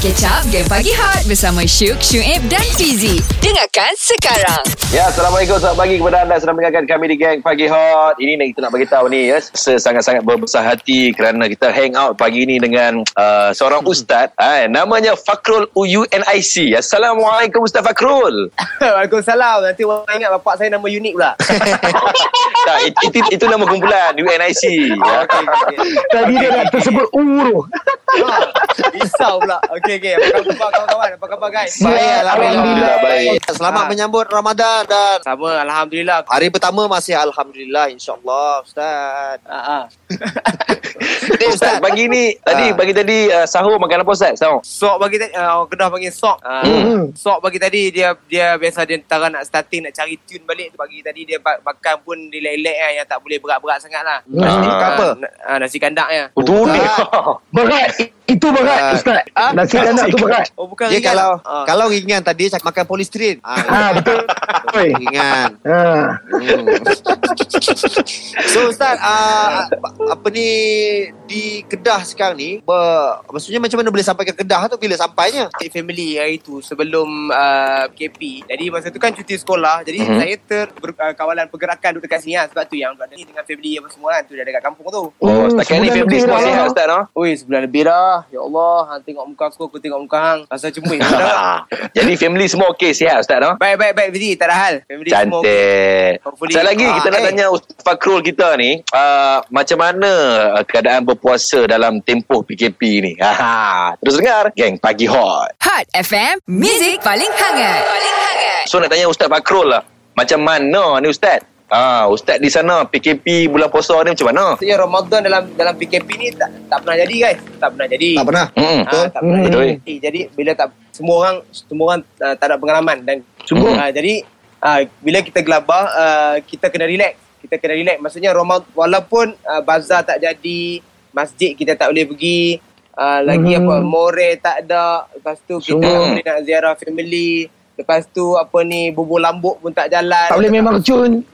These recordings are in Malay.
Catch up Game Pagi Hot Bersama Syuk, Syuib dan Fizi Dengarkan sekarang Ya, Assalamualaikum selamat pagi kepada anda sedang mendengarkan kami di Gang Pagi Hot. Ini yang kita nak bagi tahu ni ya, saya sangat-sangat berbesar hati kerana kita hang out pagi ni dengan uh, seorang ustaz eh, namanya Fakrul UNIC. Assalamualaikum Ustaz Fakrul. Waalaikumsalam. Nanti orang ingat bapak saya nama unik pula. tak, itu, itu, itu nama kumpulan UNIC. Ya. Okey, okey, okey. Tadi dia nak tersebut umur. Ha, Risau pula. Okey, okey. Apa khabar kawan-kawan? Apa khabar guys? Baik, Alhamdulillah, baik. Selamat Ah. menyambut Ramadan dan Sama, Alhamdulillah. hari pertama masih Alhamdulillah insyaAllah Ustaz. Ha, ha. Ni Ustaz, pagi ni tadi Ah. pagi tadi uh, sahur makan apa Ustaz? Sahur. Sok bagi tadi, uh, orang Kedah panggil sok. Uh, Hmm. Sok bagi tadi, dia dia biasa dia tara nak starting, nak cari tune balik. tu Pagi tadi dia makan pun relax-relax lah, yang tak boleh berat-berat sangat lah. Nasi Ah. apa? Uh, nasi kandak ya. Oh, tu ni. Berat. Itu berat, Ah. Ustaz. Ah? Nasi kandak tu berat. Oh, bukan Dia ringan. kalau Ah. kalau ringan tadi saya makan polistrin. Ha, Ah, betul. Ringan. Ha. Hmm. So Ustaz, uh, apa ni di Kedah sekarang ni, ber, maksudnya macam mana boleh sampai ke Kedah tu bila sampainya? Cik family hari tu sebelum uh, KP. Jadi masa tu kan cuti sekolah. Jadi Mhm. mm-hmm. saya ter ber, uh, kawalan pergerakan duduk dekat sini lah. Sebab tu yang ni dengan family apa semua kan. Tu dah dekat kampung tu. Oh, setakat ni sebulan family lebih semua sihat Ustaz no? Oi, sebulan lebih dah. Ya Allah, hang tengok muka aku, aku tengok muka hang. Rasa cemuih. dah. Jadi family semua okey sihat Ustaz no? baik, baik, baik. Fizi, tak ada hal. Family semua okey. Cantik. Hopefully. Sekali lagi Ah, kita nak eh. tanya Ustaz Fakrul kita ni uh, macam mana uh, keadaan berpuasa dalam tempoh PKP ni. Ha, terus dengar geng pagi hot. Hot FM Music paling hangat Paling hangat So nak tanya Ustaz Fakrul lah. Macam mana ni Ustaz? Ah, Ustaz di sana PKP bulan puasa ni macam mana? Maksudnya Ramadan dalam dalam PKP ni tak, tak pernah jadi guys. Tak pernah jadi. Tak pernah. Hmm. Ah, tak pernah Hmm. jadi. Jadi bila tak semua orang semua orang uh, tak ada pengalaman dan Semua. uh, jadi uh, bila kita gelabah uh, kita kena relax. Kita kena relax. Maksudnya Ramadan walaupun uh, bazar tak jadi, masjid kita tak boleh pergi, uh, lagi Hmm. apa more tak ada. Lepas tu kita tak boleh nak ziarah family. Lepas tu apa ni bubur lambuk pun tak jalan. Tak boleh memang cun.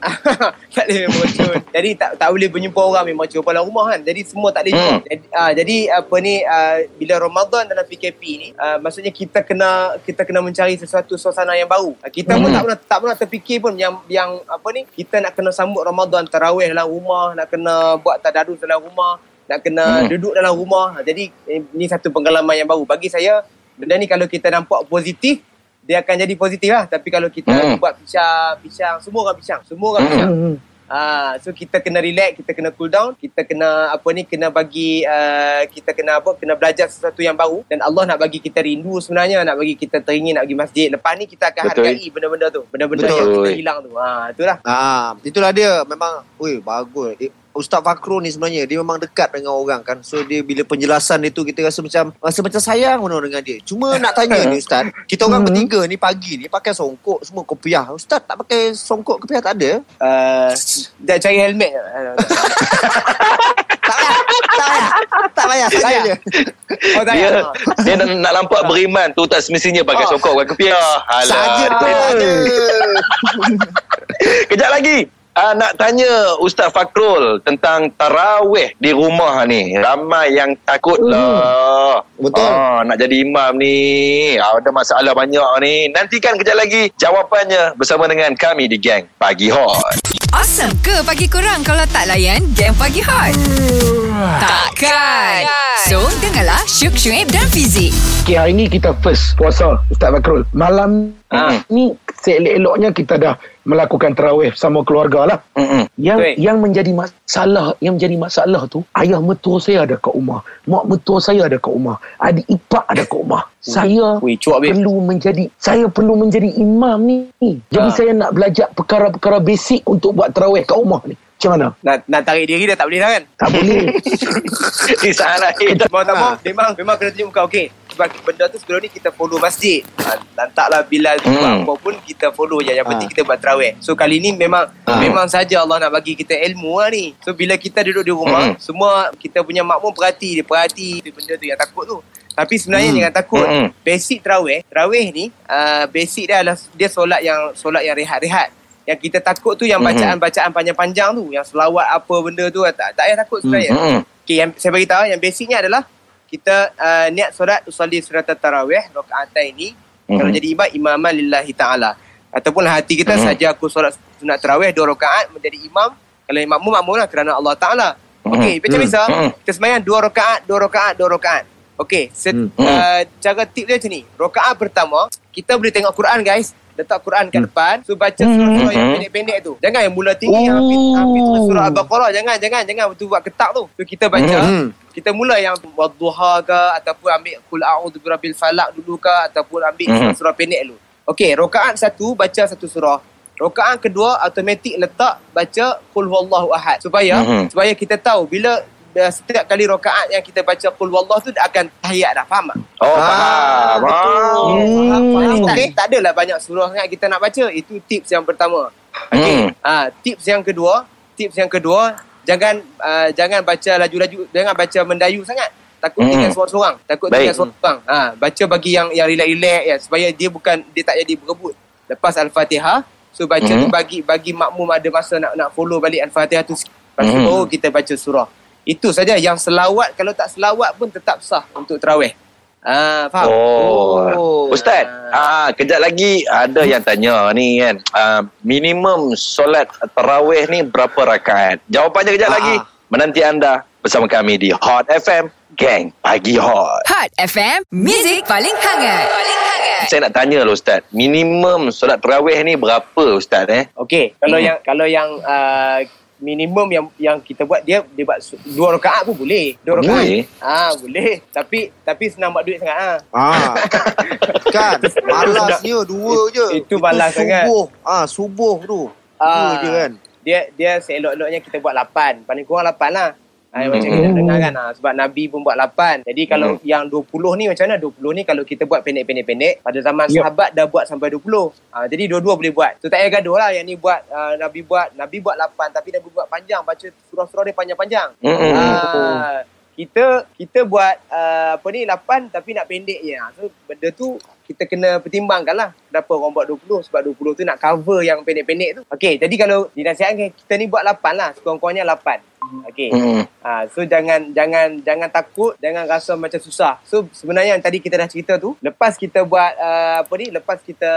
tak boleh memang cun. Jadi tak tak boleh berjumpa orang memang cun dalam rumah kan. Jadi semua tak boleh Hmm. jadi, uh, jadi apa ni uh, bila Ramadan dalam PKP ni uh, maksudnya kita kena kita kena mencari sesuatu suasana yang baru. Kita pun Hmm. tak pernah tak pernah terfikir pun yang yang apa ni kita nak kena sambut Ramadan tarawih dalam rumah, nak kena buat tadarus dalam rumah, nak kena Hmm. duduk dalam rumah. Uh, Jadi eh, ni satu pengalaman yang baru bagi saya. Benda ni kalau kita nampak positif dia akan jadi positif lah. Tapi kalau kita Hmm. buat pisang, pisang, semua orang pisang. Semua orang Hmm. pisang. Hmm. Ah, so kita kena relax, kita kena cool down, kita kena apa ni kena bagi uh, kita kena apa kena belajar sesuatu yang baru dan Allah nak bagi kita rindu sebenarnya nak bagi kita teringin nak pergi masjid. Lepas ni kita akan Betul. hargai benda-benda tu. Benda-benda Betul. yang kita hilang tu. Ha itulah. Ah, itulah dia memang oi bagus. Eh, Ustaz Fakrul ni sebenarnya dia memang dekat dengan orang kan. So dia bila penjelasan dia tu kita rasa macam rasa macam sayang mana dengan dia. Cuma nak tanya ni Ustaz, kita orang Hmm. bertiga ni pagi ni pakai songkok semua kopiah. Ustaz tak pakai songkok kopiah tak ada? Uh, dah cari helmet. Tak payah. Tak payah. Tak payah. Tak payah. je. Oh tak Dia dia nak, nak nampak beriman tu tak semestinya pakai Ah. sokok pakai kepiah. Saja Alah. ada. Kejap lagi. Uh, nak tanya Ustaz Fakrul tentang tarawih di rumah ni. Ramai yang takut lah. Betul. Ah, nak jadi imam ni. Ah, ada masalah banyak ni. Nantikan kejap lagi jawapannya bersama dengan kami di Gang Pagi Hot. Awesome ke pagi kurang Kalau tak layan Game Pagi Hot Takkan So dengarlah Syuk, Syuib dan Fizi Okay, hari ni kita first puasa Ustaz Fakrul. Malam Ah. ni seelok-eloknya kita dah melakukan tarawih sama keluarga lah. Mm-mm. Yang Betul. yang menjadi masalah, yang menjadi masalah tu ayah mertua saya ada kat rumah, mak mertua saya ada kat rumah, adik ipar ada kat rumah. Saya Ui, cuak perlu menjadi saya perlu menjadi imam ni. Jadi Ah. saya nak belajar perkara-perkara basic untuk buat tarawih kat rumah ni. Macam mana? Nak, nak tarik diri dah tak boleh dah kan? Tak boleh. Di sana Mau tak mau Ha. Memang memang kena tunjuk muka Okey Sebab benda tu sebelum ni Kita follow masjid ha, Lantaklah Bilal tu Hmm. buat apa pun Kita follow je Yang penting Ha. kita buat terawih So kali ni memang Ha. Memang saja Allah nak bagi kita ilmu lah ni So bila kita duduk di rumah Hmm. Semua Kita punya makmum perhati Dia perhati Benda tu yang takut tu tapi sebenarnya Hmm. jangan takut Hmm. Basic terawih Terawih ni uh, Basic dia adalah Dia solat yang Solat yang rehat-rehat yang kita takut tu yang Mhm. bacaan-bacaan panjang-panjang tu yang selawat apa benda tu tak tak payah takut sebenarnya Mm-mm. Okay, yang saya beritahu yang basicnya adalah kita uh, niat solat usolli surat tarawih rakaat ini Mhm. kalau jadi imam imaman lillahi taala ataupun hati kita Mhm. saja aku solat sunat tarawih dua rakaat menjadi imam kalau makmum makmumlah kerana Allah taala Mhm. okey macam Mhm. biasa Mhm. kita sembahyang dua rakaat dua rakaat dua rakaat okey set, Hmm. uh, cara tip dia macam ni rakaat pertama kita boleh tengok Quran guys letak Quran kat depan so baca surah-surah yang Mhm. pendek-pendek tu jangan yang mula tinggi yang hampir terus surah Al-Baqarah jangan jangan jangan betul buat ketak tu so kita baca Hmm. kita mula yang wadduha ke ataupun ambil qul a'udzu birabbil falaq dulu ke ataupun ambil Mhm. surah, surah pendek dulu. Okey, rakaat satu baca satu surah. Rakaat kedua automatik letak baca qul huwallahu ahad supaya Mhm. supaya kita tahu bila setiap kali rakaat yang kita baca qul huwallahu tu akan tahiyat dah faham tak? Oh, Ah, faham. betul. Ah. Faham, faham. Hmm. Tak, tak adalah banyak surah sangat kita nak baca. Itu tips yang pertama. Okey. Hmm. Ah, tips yang kedua, tips yang kedua, jangan uh, jangan baca laju-laju, jangan baca mendayu sangat. Takut Hmm. tinggal seorang-seorang. Takut Baik. tinggal seorang-seorang. Ha, baca bagi yang yang relax-relax ya supaya dia bukan dia tak jadi berebut. Lepas al-Fatihah, so baca Hmm. tu bagi bagi makmum ada masa nak nak follow balik al-Fatihah tu. Lepas tu Hmm. baru kita baca surah. Itu saja yang selawat kalau tak selawat pun tetap sah untuk tarawih. Ah, faham? Oh. Oh. Ustaz, ah kejap lagi ada yang tanya ni kan. Ah, minimum solat tarawih ni berapa rakaat? Jawapannya kejap Ah. lagi menanti anda bersama kami di Hot FM Gang Pagi Hot. Hot FM, Music paling hangat. Paling hangat. Saya nak tanya lah Ustaz, minimum solat tarawih ni berapa Ustaz eh? Okey, kalau Hmm. yang kalau yang uh, minimum yang yang kita buat dia dia buat su- dua rakaat pun boleh. Dua rakaat. Boleh? Ah, boleh. Tapi tapi senang buat duit sangat ah. Ah. kan malasnya dua je. Itu malas sangat. Subuh. Ah, subuh tu. Dua Ah. je kan. Dia dia seelok-eloknya kita buat lapan. Paling kurang lapan lah. Hmm. Macam kita dengar kan ah, Sebab Nabi pun buat lapan Jadi kalau Hmm. yang 20 ni macam mana 20 ni kalau kita buat pendek-pendek-pendek Pada zaman Yup. sahabat dah buat sampai 20 ah, Jadi dua-dua boleh buat So tak payah gaduh lah Yang ni buat ah, Nabi buat Nabi buat lapan Tapi Nabi buat panjang Baca surah-surah dia panjang-panjang Mm-mm. Ah, kita kita buat uh, apa ni 8 tapi nak pendek je. So benda tu kita kena pertimbangkan lah kenapa orang buat 20 sebab 20 tu nak cover yang pendek-pendek tu. Okey, jadi kalau dinasihatkan kita ni buat 8 lah, sekurang-kurangnya 8. Okey. Hmm. Ha, so jangan jangan jangan takut, jangan rasa macam susah. So sebenarnya yang tadi kita dah cerita tu, lepas kita buat uh, apa ni, lepas kita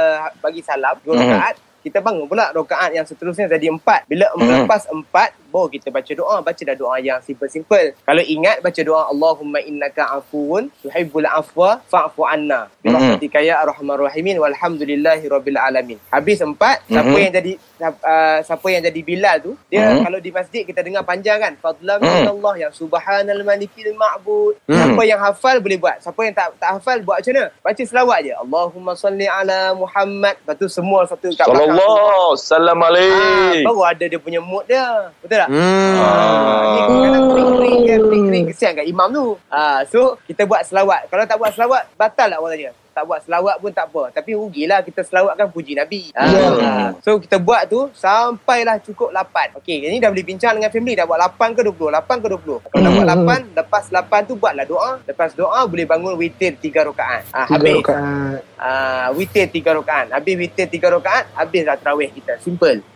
bagi salam dua Mhm. rakaat, kita bangun pula rakaat yang seterusnya jadi empat. Bila Mhm. lepas empat, baru kita baca doa. Baca dah doa yang simple-simple. Kalau ingat, baca doa Allahumma innaka afuun tuhibbul afwa fa'fu anna. Mhm. Birahmatika ya arhamar rahimin walhamdulillahi rabbil alamin. Habis empat, siapa Mhm. yang jadi uh, siapa yang jadi Bilal tu, dia Mhm. kalau di masjid kita dengar panjang kan. Fadlan Mhm. min Allah yang subhanal malikil ma'bud. Mhm. Siapa yang hafal boleh buat. Siapa yang tak tak hafal buat macam mana? Baca selawat je. Allahumma salli ala Muhammad. Lepas tu semua satu kat belakang. Sallallahu salam Ah, alaik. baru ada dia punya mood dia. Betul tak? Hmm. Ah, kering-kering je, kering-kering kesian kat imam tu. Ah, so kita buat selawat. Kalau tak buat selawat, batal lah tanya. Tak buat selawat pun tak apa. Tapi rugilah kita selawatkan puji Nabi. Ah, Ya. ah. So kita buat tu sampailah cukup 8. Okey, ini dah boleh bincang dengan family. Dah buat 8 ke 20? 8 ke 20? Kalau dah buat 8, lepas 8 tu buatlah doa. Lepas doa boleh bangun witir 3 rakaat. Ah, Tiga habis. rakaat. Ah, witir 3 rakaat. Habis witir 3 rakaat, habislah tarawih kita. Simple.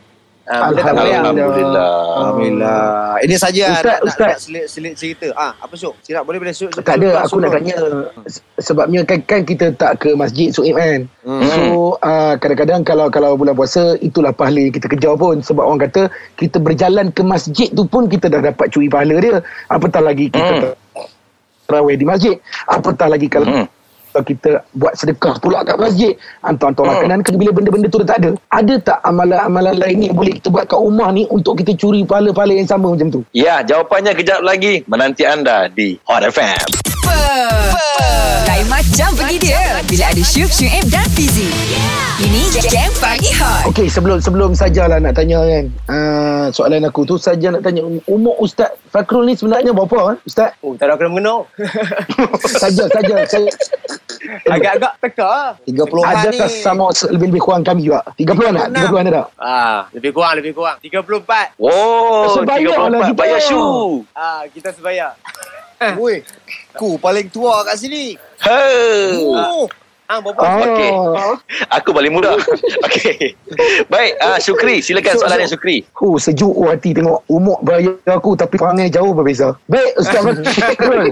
Ah, tak payah. Alhamdulillah. Alhamdulillah. Ini saja Ustaz, nak, Ustaz. nak, nak selit, selit cerita. Ah, apa Syuk? Silap boleh boleh Syuk. Tak ada aku nak tanya se- sebabnya kan kan kita tak ke masjid Suib kan. Hmm. So uh, kadang-kadang kalau kalau bulan puasa itulah pahala yang kita kejar pun sebab orang kata kita berjalan ke masjid tu pun kita dah dapat curi pahala dia. Apatah lagi kita tarawih di masjid. Apatah lagi kalau Hmm. Kalau kita buat sedekah pula kat masjid hantar-hantar Hmm. makanan ke bila benda-benda tu dah tak ada ada tak amalan-amalan lain ni boleh kita buat kat rumah ni untuk kita curi pahala-pahala yang sama macam tu Ya, jawapannya kejap lagi menanti anda di Hot FM. Lain macam pergi dia bila ada Syuk, Syuib dan Fizi. Ini Game Pagi Hot. Okey sebelum sebelum sajalah nak tanya kan uh, soalan aku tu saja nak tanya umur Ustaz Fakrul ni sebenarnya berapa kan Ustaz Oh, tak ada kena mengenal. saja saja saya Agak-agak teka. 30-an ada ni. sama se- lebih-lebih kurang kami juga 30-an tak 30-an ada tak Ah, lebih kurang, lebih kurang. 34. Oh, Sebanyak lah 34 kita. bayar syu. Ah, kita sebaya. Woi, ku paling tua kat sini. He. Oh. Ah, berpuasa. Oh. Okey. Aku paling muda. Okey. Baik, uh, Syukri, silakan So- soalannya so- Syukri. Oh, sejuk oh, hati tengok umur beraya aku tapi perangai jauh berbeza. Baik, Ustaz Fakrul.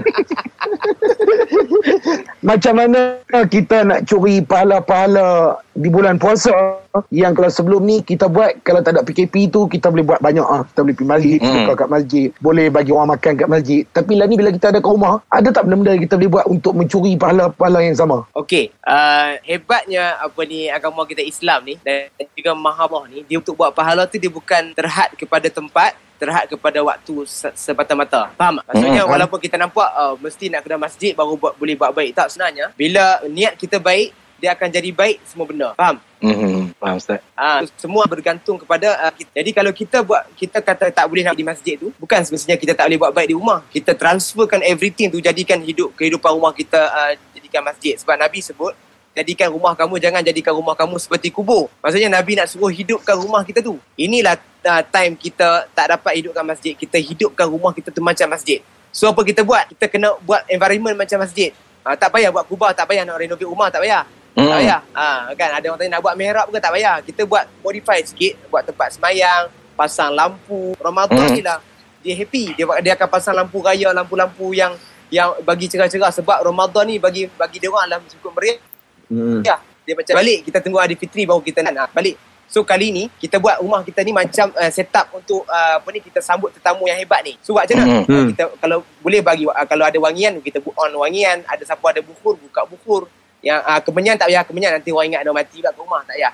Macam mana kita nak curi pahala-pahala di bulan puasa yang kalau sebelum ni kita buat kalau tak ada PKP tu kita boleh buat banyak ah. Kita boleh pergi masjid, Hmm. buka kat masjid, boleh bagi orang makan kat masjid. Tapi lah ni bila kita ada kat rumah, ada tak benda-benda yang kita boleh buat untuk mencuri pahala-pahala yang sama? Okey, uh, hebatnya apa ni agama kita Islam ni dan juga Mahamah ni dia untuk buat pahala tu dia bukan terhad kepada tempat terhad kepada waktu se- semata-mata. Faham? tak? Maksudnya Hmm. walaupun kita nampak uh, mesti nak kena masjid baru buat, boleh buat baik. Tak sebenarnya bila niat kita baik dia akan jadi baik semua benda. Faham? Hmm, faham Ustaz. Ah, semua bergantung kepada uh, kita. Jadi kalau kita buat kita kata tak boleh nak di masjid tu, bukan semestinya kita tak boleh buat baik di rumah. Kita transferkan everything tu jadikan hidup kehidupan rumah kita uh, jadikan masjid. Sebab Nabi sebut jadikan rumah kamu jangan jadikan rumah kamu seperti kubur. Maksudnya Nabi nak suruh hidupkan rumah kita tu. Inilah uh, time kita tak dapat hidupkan masjid. Kita hidupkan rumah kita tu macam masjid. So apa kita buat? Kita kena buat environment macam masjid. Uh, tak payah buat kubah, tak payah nak renovate rumah, tak payah. Hmm. Tak payah. Ha, kan ada orang tanya nak buat mihrab ke tak payah. Kita buat modify sikit, buat tempat semayang, pasang lampu. Ramadan Hmm. ni lah dia happy. Dia dia akan pasang lampu raya, lampu-lampu yang yang bagi cerah-cerah sebab Ramadan ni bagi bagi dia orang adalah cukup meriah. Hmm. Ya, dia macam balik kita tunggu hari fitri baru kita nak balik. So kali ni kita buat rumah kita ni macam uh, set up untuk uh, apa ni kita sambut tetamu yang hebat ni. So buat macam mana? Hmm. Uh, kita kalau boleh bagi uh, kalau ada wangian kita put on wangian, ada siapa ada bukur buka bukur. Yang uh, kemenyan tak payah kemenyan nanti orang ingat ada mati pula kat rumah tak payah.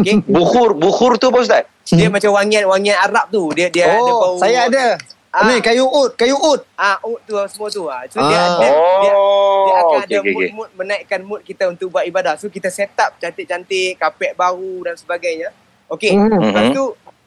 Okey. Bukhur, bukhur tu apa Ustaz? dia macam wangian wangian Arab tu. Dia dia ada bau. Oh, saya ada. Ah. Ni kayu ud, kayu ud. Ah, ut tu semua tu. Ah. So dia, Ah. dia, dia, Oh, dia akan okey, ada okey, okey. mood-mood menaikkan mood kita untuk buat ibadah. So kita set up cantik-cantik, kapet baru dan sebagainya. Okey. Hmm. Lepas tu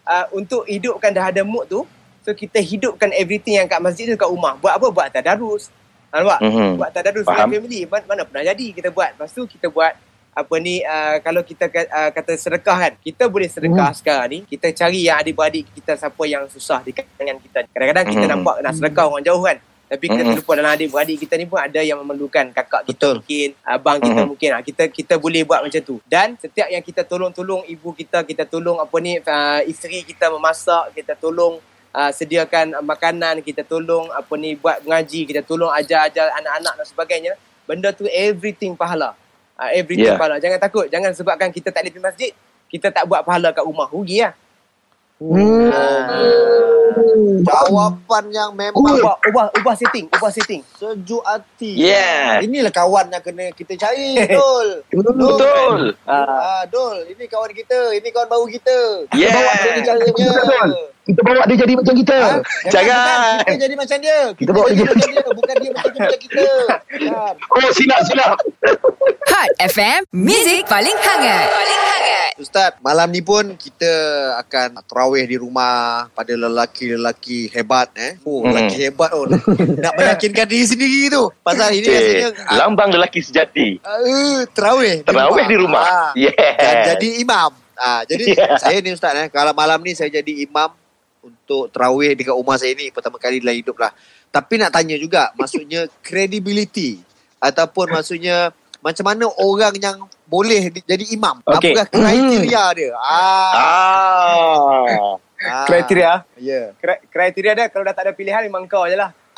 uh, untuk hidupkan dah ada mood tu, so kita hidupkan everything yang kat masjid tu kat rumah. Buat apa? Buat tadarus. Ha, nampak? Mhm. Buat tadarus dengan family. Mana, mana pernah jadi kita buat. Lepas tu kita buat apa ni uh, kalau kita uh, kata sedekah kan kita boleh sedekah Hmm. sekarang ni kita cari yang adik-beradik kita siapa yang susah di kalangan kita kadang-kadang kita Hmm. nampak nak sedekah orang jauh kan tapi kita Hmm. terlupa dalam adik-beradik kita ni pun ada yang memerlukan kakak kita Betul. mungkin abang kita Mhm. mungkin kita kita boleh buat macam tu dan setiap yang kita tolong-tolong ibu kita kita tolong apa ni uh, isteri kita memasak kita tolong uh, sediakan makanan kita tolong apa ni buat mengaji kita tolong ajar-ajar anak-anak dan sebagainya. Benda tu everything pahala. Uh, everything Yeah. pahala. Jangan takut. Jangan sebabkan kita tak boleh pergi masjid kita tak buat pahala kat rumah. Rugi lah Hmm. Jawapan yang memang ubah ubah ubah setting ubah setting sejuk hati. Yeah. Inilah kawan yang kena kita cari, Dul. Betul. uh, Ah, Dul, ini kawan kita, ini kawan baru kita. Yeah. Bawa dia caranya. Betul. Kita bawa dia jadi macam kita. Ha? Jangan. Kita jadi macam dia. Kita, Kita bawa jadi dia macam dia, bukan dia macam macam kita. Kan? Oh, silap, silap. Hot FM, Music paling hangat. Paling hangat. Ustaz, malam ni pun kita akan terawih di rumah pada lelaki-lelaki hebat eh. Oh, Hmm. lelaki hebat oh. Nak meyakinkan diri sendiri tu. Pasal ini rasanya ah, lambang lelaki sejati. uh, terawih Terawih di rumah. Ah. Yeah. Dan jadi imam. Ah, jadi Yeah. saya ni Ustaz eh, kalau malam ni saya jadi imam untuk terawih dekat rumah saya ni pertama kali dalam hidup lah. Tapi nak tanya juga, maksudnya credibility ataupun maksudnya macam mana orang yang boleh di- jadi imam? Okey. Apakah kriteria dia? Ah. Ah. ah. kriteria Ya. Kri- kriteria dia kalau dah tak ada pilihan memang kau je lah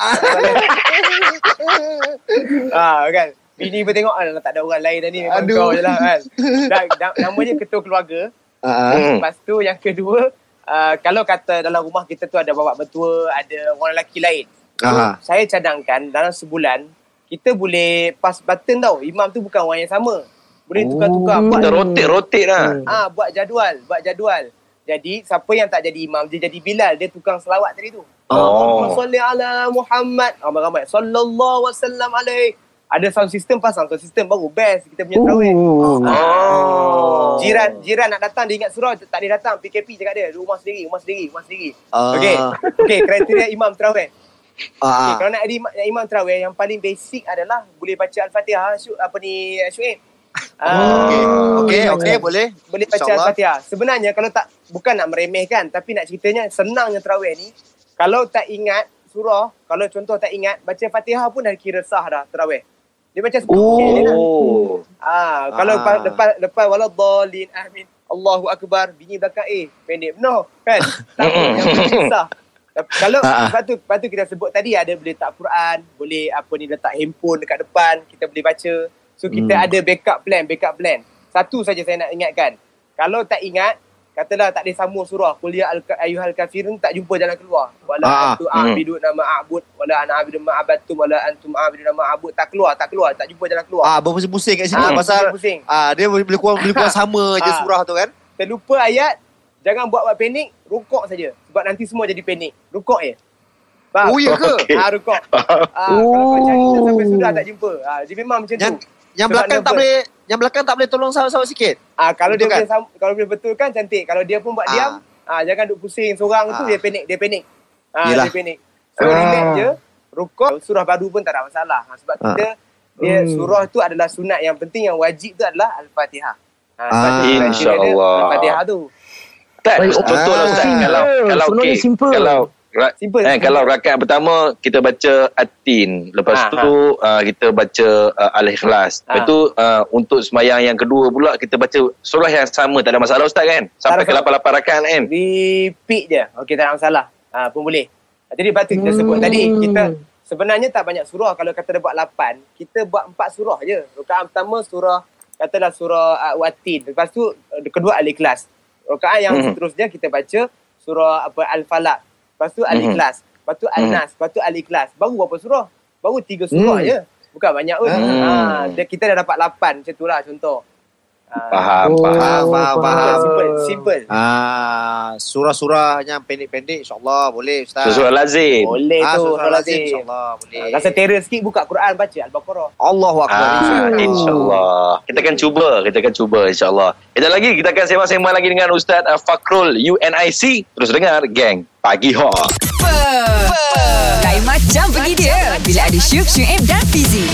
ah kan bini pun tengok ah, tak ada orang lain dah ni memang Aduh. kau je lah kan dan, dan, namanya ketua keluarga Ah. Hmm. lepas tu yang kedua uh, kalau kata dalam rumah kita tu ada bapak mertua ada orang lelaki lain Ah. saya cadangkan dalam sebulan kita boleh pass button tau imam tu bukan orang yang sama boleh tukar-tukar buat Kita rotate-rotate lah. Ah, buat jadual, buat jadual. Jadi siapa yang tak jadi imam dia jadi Bilal, dia tukang selawat tadi tu. Oh. Allahumma salli ala Muhammad. Ramai-ramai. Sallallahu wasallam alaih. Ada sound system pasang sound system baru best kita punya tarawih. Oh. Oh. Jiran jiran nak datang dia ingat surau tak boleh datang PKP cakap dia rumah sendiri rumah sendiri rumah sendiri. Ah. Okey. Okey kriteria imam tarawih. Okay, Ah. kalau nak imam, imam tarawih yang paling basic adalah boleh baca al-Fatihah apa ni Syuib. Ah, Okey, okey, boleh okey, baca- boleh. boleh baca. Al-Fatihah. Sebenarnya kalau tak bukan nak meremehkan tapi nak ceritanya senangnya tarawih ni kalau tak ingat surah, kalau contoh tak ingat baca Fatihah pun dah kira sah dah tarawih. Dia macam sepuluh lah. Oh. Ah, kalau Ah. lepas lepas lepas wala dhalin amin. Allahu akbar bunyi belakang A pendek benar kan? Tak yang penting susah. Kalau Ah, ah. sebab tu sebab tu kita sebut tadi ada boleh tak Quran, boleh apa ni letak handphone dekat depan, kita boleh baca. So kita Hmm. ada backup plan, backup plan. Satu saja saya nak ingatkan. Kalau tak ingat, katalah tak ada sambung surah qul ya al ayyuhal kafirun tak jumpa jalan keluar. Wala Ah, antu a'budu nama a'bud wala ana a'budu ma abattum wala antum a'budu nama a'bud tak keluar, tak keluar, tak jumpa jalan keluar. Ah, berpusing-pusing kat sini Ah, pasal pusing. ah dia boleh kurang boleh kurang sama je Ah. surah tu kan. terlupa ayat, jangan buat-buat panik, rukuk saja. Sebab nanti semua jadi panik. Rukuk je. Faham? Oh ya ke? Okey. Ah, rukuk. Ah, kalau kau cari tu sampai sudah tak jumpa. Ah, dia memang macam Yang tu. yang Sebab belakang tak boleh yang belakang tak boleh tolong sahabat-sahabat sikit. Ah, kalau dia Betul boleh sam- kalau boleh betulkan cantik. Kalau dia pun buat Ah. diam, ah jangan duk pusing seorang tu Ah. dia panik, dia panik. Ah, Yelah. dia panik. So Ah. relax je, rukuk, surah baru pun tak ada masalah. Ah, sebab Ah. kita dia Hmm. surah tu adalah sunat yang penting yang wajib tu adalah al-Fatihah. Ah, Ah. tu InsyaAllah. Al-Fatihah tu. Tak, Baik, contohlah ah. Ustaz. Kalau, kalau okey. simple. Kalau, ra- Simple. Eh, kalau rakaat pertama kita baca At-Tin, lepas Ha, tu uh, kita baca uh, Al-Ikhlas. Lepas Ha. tu uh, untuk sembahyang yang kedua pula kita baca surah yang sama tak ada masalah ustaz kan? Sampai ke Tak ada 88 rakaat kan? repeat je. Okey tak ada masalah. Ah pun boleh. Jadi lepas tu kita sebut Hmm. tadi kita sebenarnya tak banyak surah kalau kata dia buat 8, kita buat 4 surah je. Rakaat pertama surah katalah surah uh, Watin. Lepas tu uh, kedua Al-Ikhlas. Rakaat yang Mhm. seterusnya kita baca surah apa Al-Falaq. Lepas tu Al-Ikhlas. Lepas tu Al-Nas. Lepas tu Al-Ikhlas. Baru berapa surah? Baru 3 surah Hmm. je. Bukan banyak pun. Hmm. Ha, kita dah dapat 8 macam itulah contoh. Ah, Faham, Oh. faham. Faham, faham. Simple, simple. Ah, surah-surah yang pendek-pendek insya-Allah boleh ustaz. Surah lazim. Boleh ah, tu, surah surah lazim insya-Allah boleh. Ah, Rasa terror sikit buka Quran baca Al-Baqarah. Allahu akbar. Ah, insya-Allah. InsyaAllah. Kita akan cuba. Kita akan cuba insyaAllah. Kejap lagi kita akan sembang-sembang lagi dengan Ustaz uh, Fakrul UNIC. Terus dengar Gang Pagi Hot. Lain macam pergi dia Bila ada Syuk, Syuib dan Fizi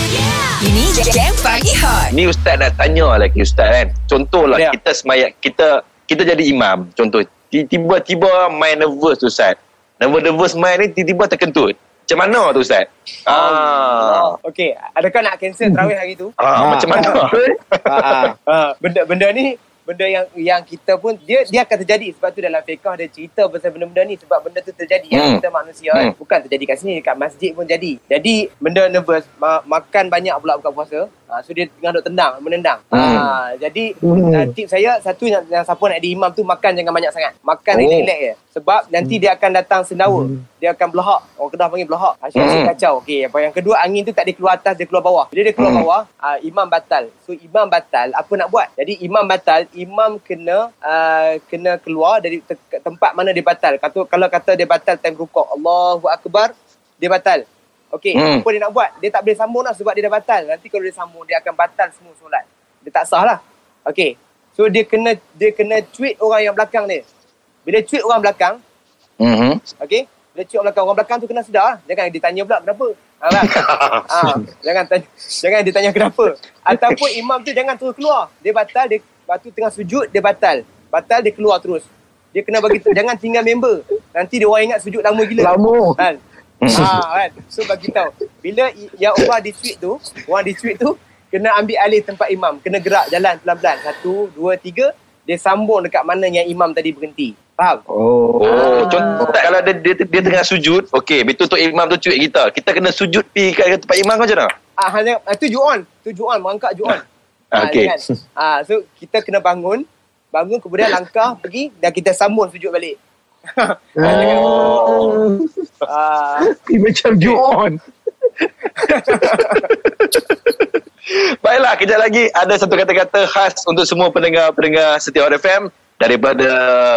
Ini Game Pagi Hot Ni Ustaz nak tanya lagi Ustaz kan. Contohlah Ya. kita semayat kita kita jadi imam. Contoh tiba-tiba main nervous tu Ustaz. Nervous-nervous main ni tiba-tiba terkentut. Macam mana tu Ustaz? Ah. Okey, adakah nak cancel tarawih hari tu? Ah, Ah. macam mana? Ah, ah. Ah, benda benda ni benda yang yang kita pun dia dia akan terjadi. Sebab tu dalam fiqh dia cerita pasal benda-benda ni. Sebab benda tu terjadi ya Hmm. kita manusia kan. Hmm. bukan terjadi kat sini dekat masjid pun jadi. Jadi benda nervous ma- makan banyak pula buka puasa. Ha, so dia tengah duk tendang menendang. Hmm. ha, jadi Hmm. uh, tip saya satu yang, yang siapa nak jadi imam tu makan jangan banyak sangat. Makan Oh. relax-relax je. Sebab nanti dia akan datang sendawa. Dia akan belahak orang Kedah panggil belahak asyik-asyik Hmm. kacau. Okey apa? Yang kedua angin tu tak dia keluar atas dia keluar bawah. Bila dia keluar Hmm. bawah uh, imam batal. So imam batal apa nak buat? Jadi imam batal imam kena uh, kena keluar dari te- tempat mana dia batal. Kata kalau kata dia batal time rukuk Allahu akbar dia batal. Okey Hmm. apa dia nak buat? Dia tak boleh sambung lah sebab dia dah batal. Nanti kalau dia sambung dia akan batal semua solat. Dia tak sah lah. Okey so dia kena dia kena tweet orang yang belakang dia. Bila tweet orang belakang Mhm. okey bila tweet orang belakang orang belakang tu kena sedar lah. jangan ditanya pula kenapa. Ha, kan? ha, jangan tanya jangan ditanya kenapa. Ataupun imam tu jangan terus keluar. Dia batal dia Lepas tu tengah sujud dia batal. Batal dia keluar terus. Dia kena bagi tahu jangan tinggal member. Nanti dia orang ingat sujud lama gila. Lama. Kan? ha, kan? So bagi tahu. Bila yang orang di tweet tu, orang di tweet tu kena ambil alih tempat imam, kena gerak jalan pelan-pelan. Satu, dua, tiga, dia sambung dekat mana yang imam tadi berhenti. Faham? Oh. Oh, contoh tak kalau dia, dia, dia tengah sujud, okey, betul tu imam tu cuit kita. Kita kena sujud pergi kat tempat imam macam mana? Ah, hanya ah, tu juon, tu juon, merangkak juon. Ah, okey. jangan. Ah, so kita kena bangun, bangun kemudian langkah pergi dan kita sambung sujud balik. Oh. Ah, Ini macam Ju-on. Baiklah, kejap lagi ada satu kata-kata khas untuk semua pendengar-pendengar Setiap Hot FM daripada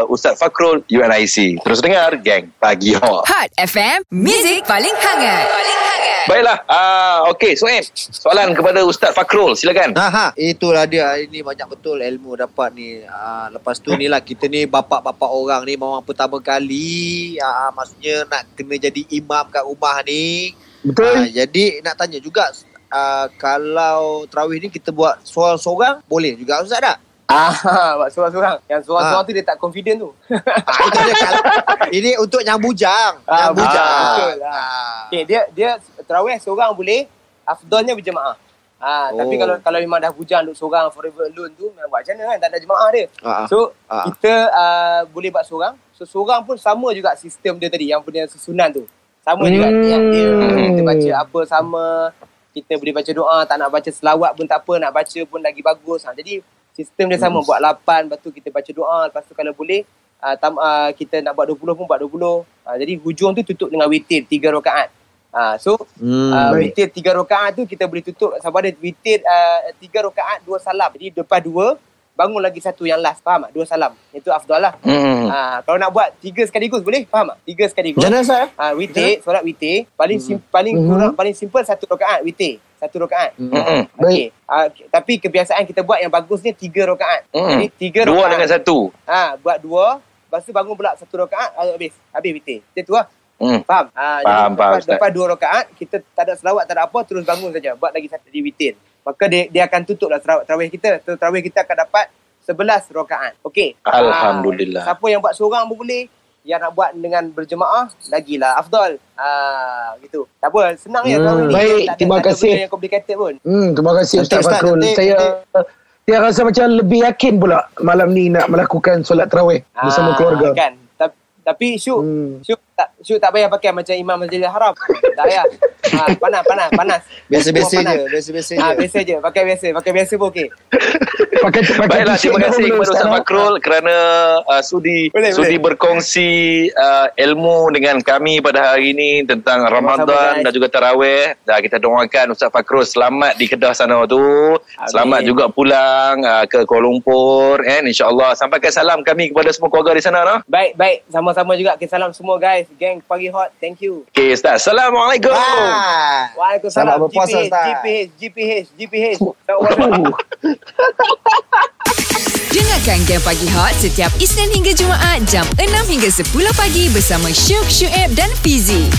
Ustaz Fakrul UNIC. Terus dengar Gang Pagi Hot. Hot FM Music paling hangat Paling hangat Baiklah, ah okey, Soeb. Soalan kepada Ustaz Fakrul, silakan. Ha ha, itulah dia hari ni banyak betul ilmu dapat ni. Ah, lepas tu ni lah kita ni bapak-bapak orang ni memang pertama kali ah, maksudnya nak kena jadi imam kat rumah ni. Betul. jadi nak tanya juga ah, kalau tarawih ni kita buat seorang-seorang boleh juga Ustaz tak? Ah, buat seorang-seorang. Yang seorang-seorang Ah. tu dia tak confident tu. Ah, itu dia kalau, ini untuk yang bujang. Ah, yang bujang. betul. Ah. Okay, dia dia terawih seorang boleh, afdalnya berjemaah. Ah, Oh. tapi kalau kalau memang dah bujang duduk seorang forever alone tu memang buat macam mana kan tak ada jemaah dia. Ah, ah. So Ah. kita uh, boleh buat seorang. So seorang pun sama juga sistem dia tadi yang punya susunan tu. Sama juga Hmm. niat dia. Kita baca apa sama. Kita boleh baca doa, tak nak baca selawat pun tak apa, nak baca pun lagi bagus. Ha, jadi sistem dia sama buat 8, lepas tu kita baca doa, lepas tu kalau boleh uh, tam, uh, kita nak buat 20 pun buat 20. Uh, jadi hujung tu tutup dengan witir 3 rakaat. Uh, so Hmm. uh, witir tiga rakaat tu kita boleh tutup sama ada witir uh, tiga rakaat dua salam. Jadi lepas dua bangun lagi satu yang last. Faham tak? Dua salam. Itu afdal lah. Hmm. Uh, kalau nak buat tiga sekaligus boleh? Faham tak? Tiga sekaligus. Mana Ustaz? Uh, witir, solat witir. Paling sim, paling Mhm. kurang paling simple satu rakaat witir. Satu rakaat. Hmm. Okey. Uh, tapi kebiasaan kita buat yang bagusnya tiga rakaat. Hmm. Jadi tiga Dua rakaat. dengan satu. Ah, buat dua. Lepas tu bangun pula satu rakaat ah, habis. Habis witir. Macam tu lah. Hmm. Faham? Ha, Faham, jadi faham, lepas, lepas dua rakaat, kita tak ada selawat, tak ada apa, terus bangun saja. Buat lagi satu di witir. Maka dia, dia akan tutup lah terawih, terawih kita. So, terawih kita akan dapat 11 rakaat. Okey. Alhamdulillah. Ha, siapa yang buat seorang pun boleh. Yang nak buat dengan berjemaah, lagilah afdal. Ha, gitu. Tak apa, senang je Hmm, terawih ni. baik, Tak terima tak kasih. benda yang complicated pun. Hmm, terima kasih Ustaz Fakrul. Saya saya rasa macam lebih yakin pula malam ni nak melakukan solat tarawih bersama Ah, keluarga. Kan. Ta- Tapi Syuk, Hmm. Syuk tak Syuk tak payah pakai macam Imam Masjidil Haram. tak payah. Ha, panas, panas, panas. Biasa-biasa je. Biasa-biasa Ah, je. biasa je. Pakai biasa. Pakai biasa pun okey. Pakai pakai Baiklah, terima kasih kepada Ustaz Ustaz. Fakrul kerana uh, sudi Boleh, sudi boleh. berkongsi uh, ilmu dengan kami pada hari ini tentang Ramadan dan juga tarawih. Dan kita doakan Ustaz Fakrul selamat di Kedah sana tu. Selamat juga pulang uh, ke Kuala Lumpur kan insyaallah. Sampaikan salam kami kepada semua keluarga di sana noh. Baik, baik. Sama-sama juga. Okay, salam semua guys. Gang Pagi Hot. Thank you. Okey Ustaz. Assalamualaikum. Ah. Waalaikumsalam. Selamat berpuasa, GPH, Ustaz. GPH, GPH, GPH. Dengarkan Game Pagi Hot setiap Isnin hingga Jumaat jam 6 hingga 10 pagi bersama Syuk, Syuib dan Fizi.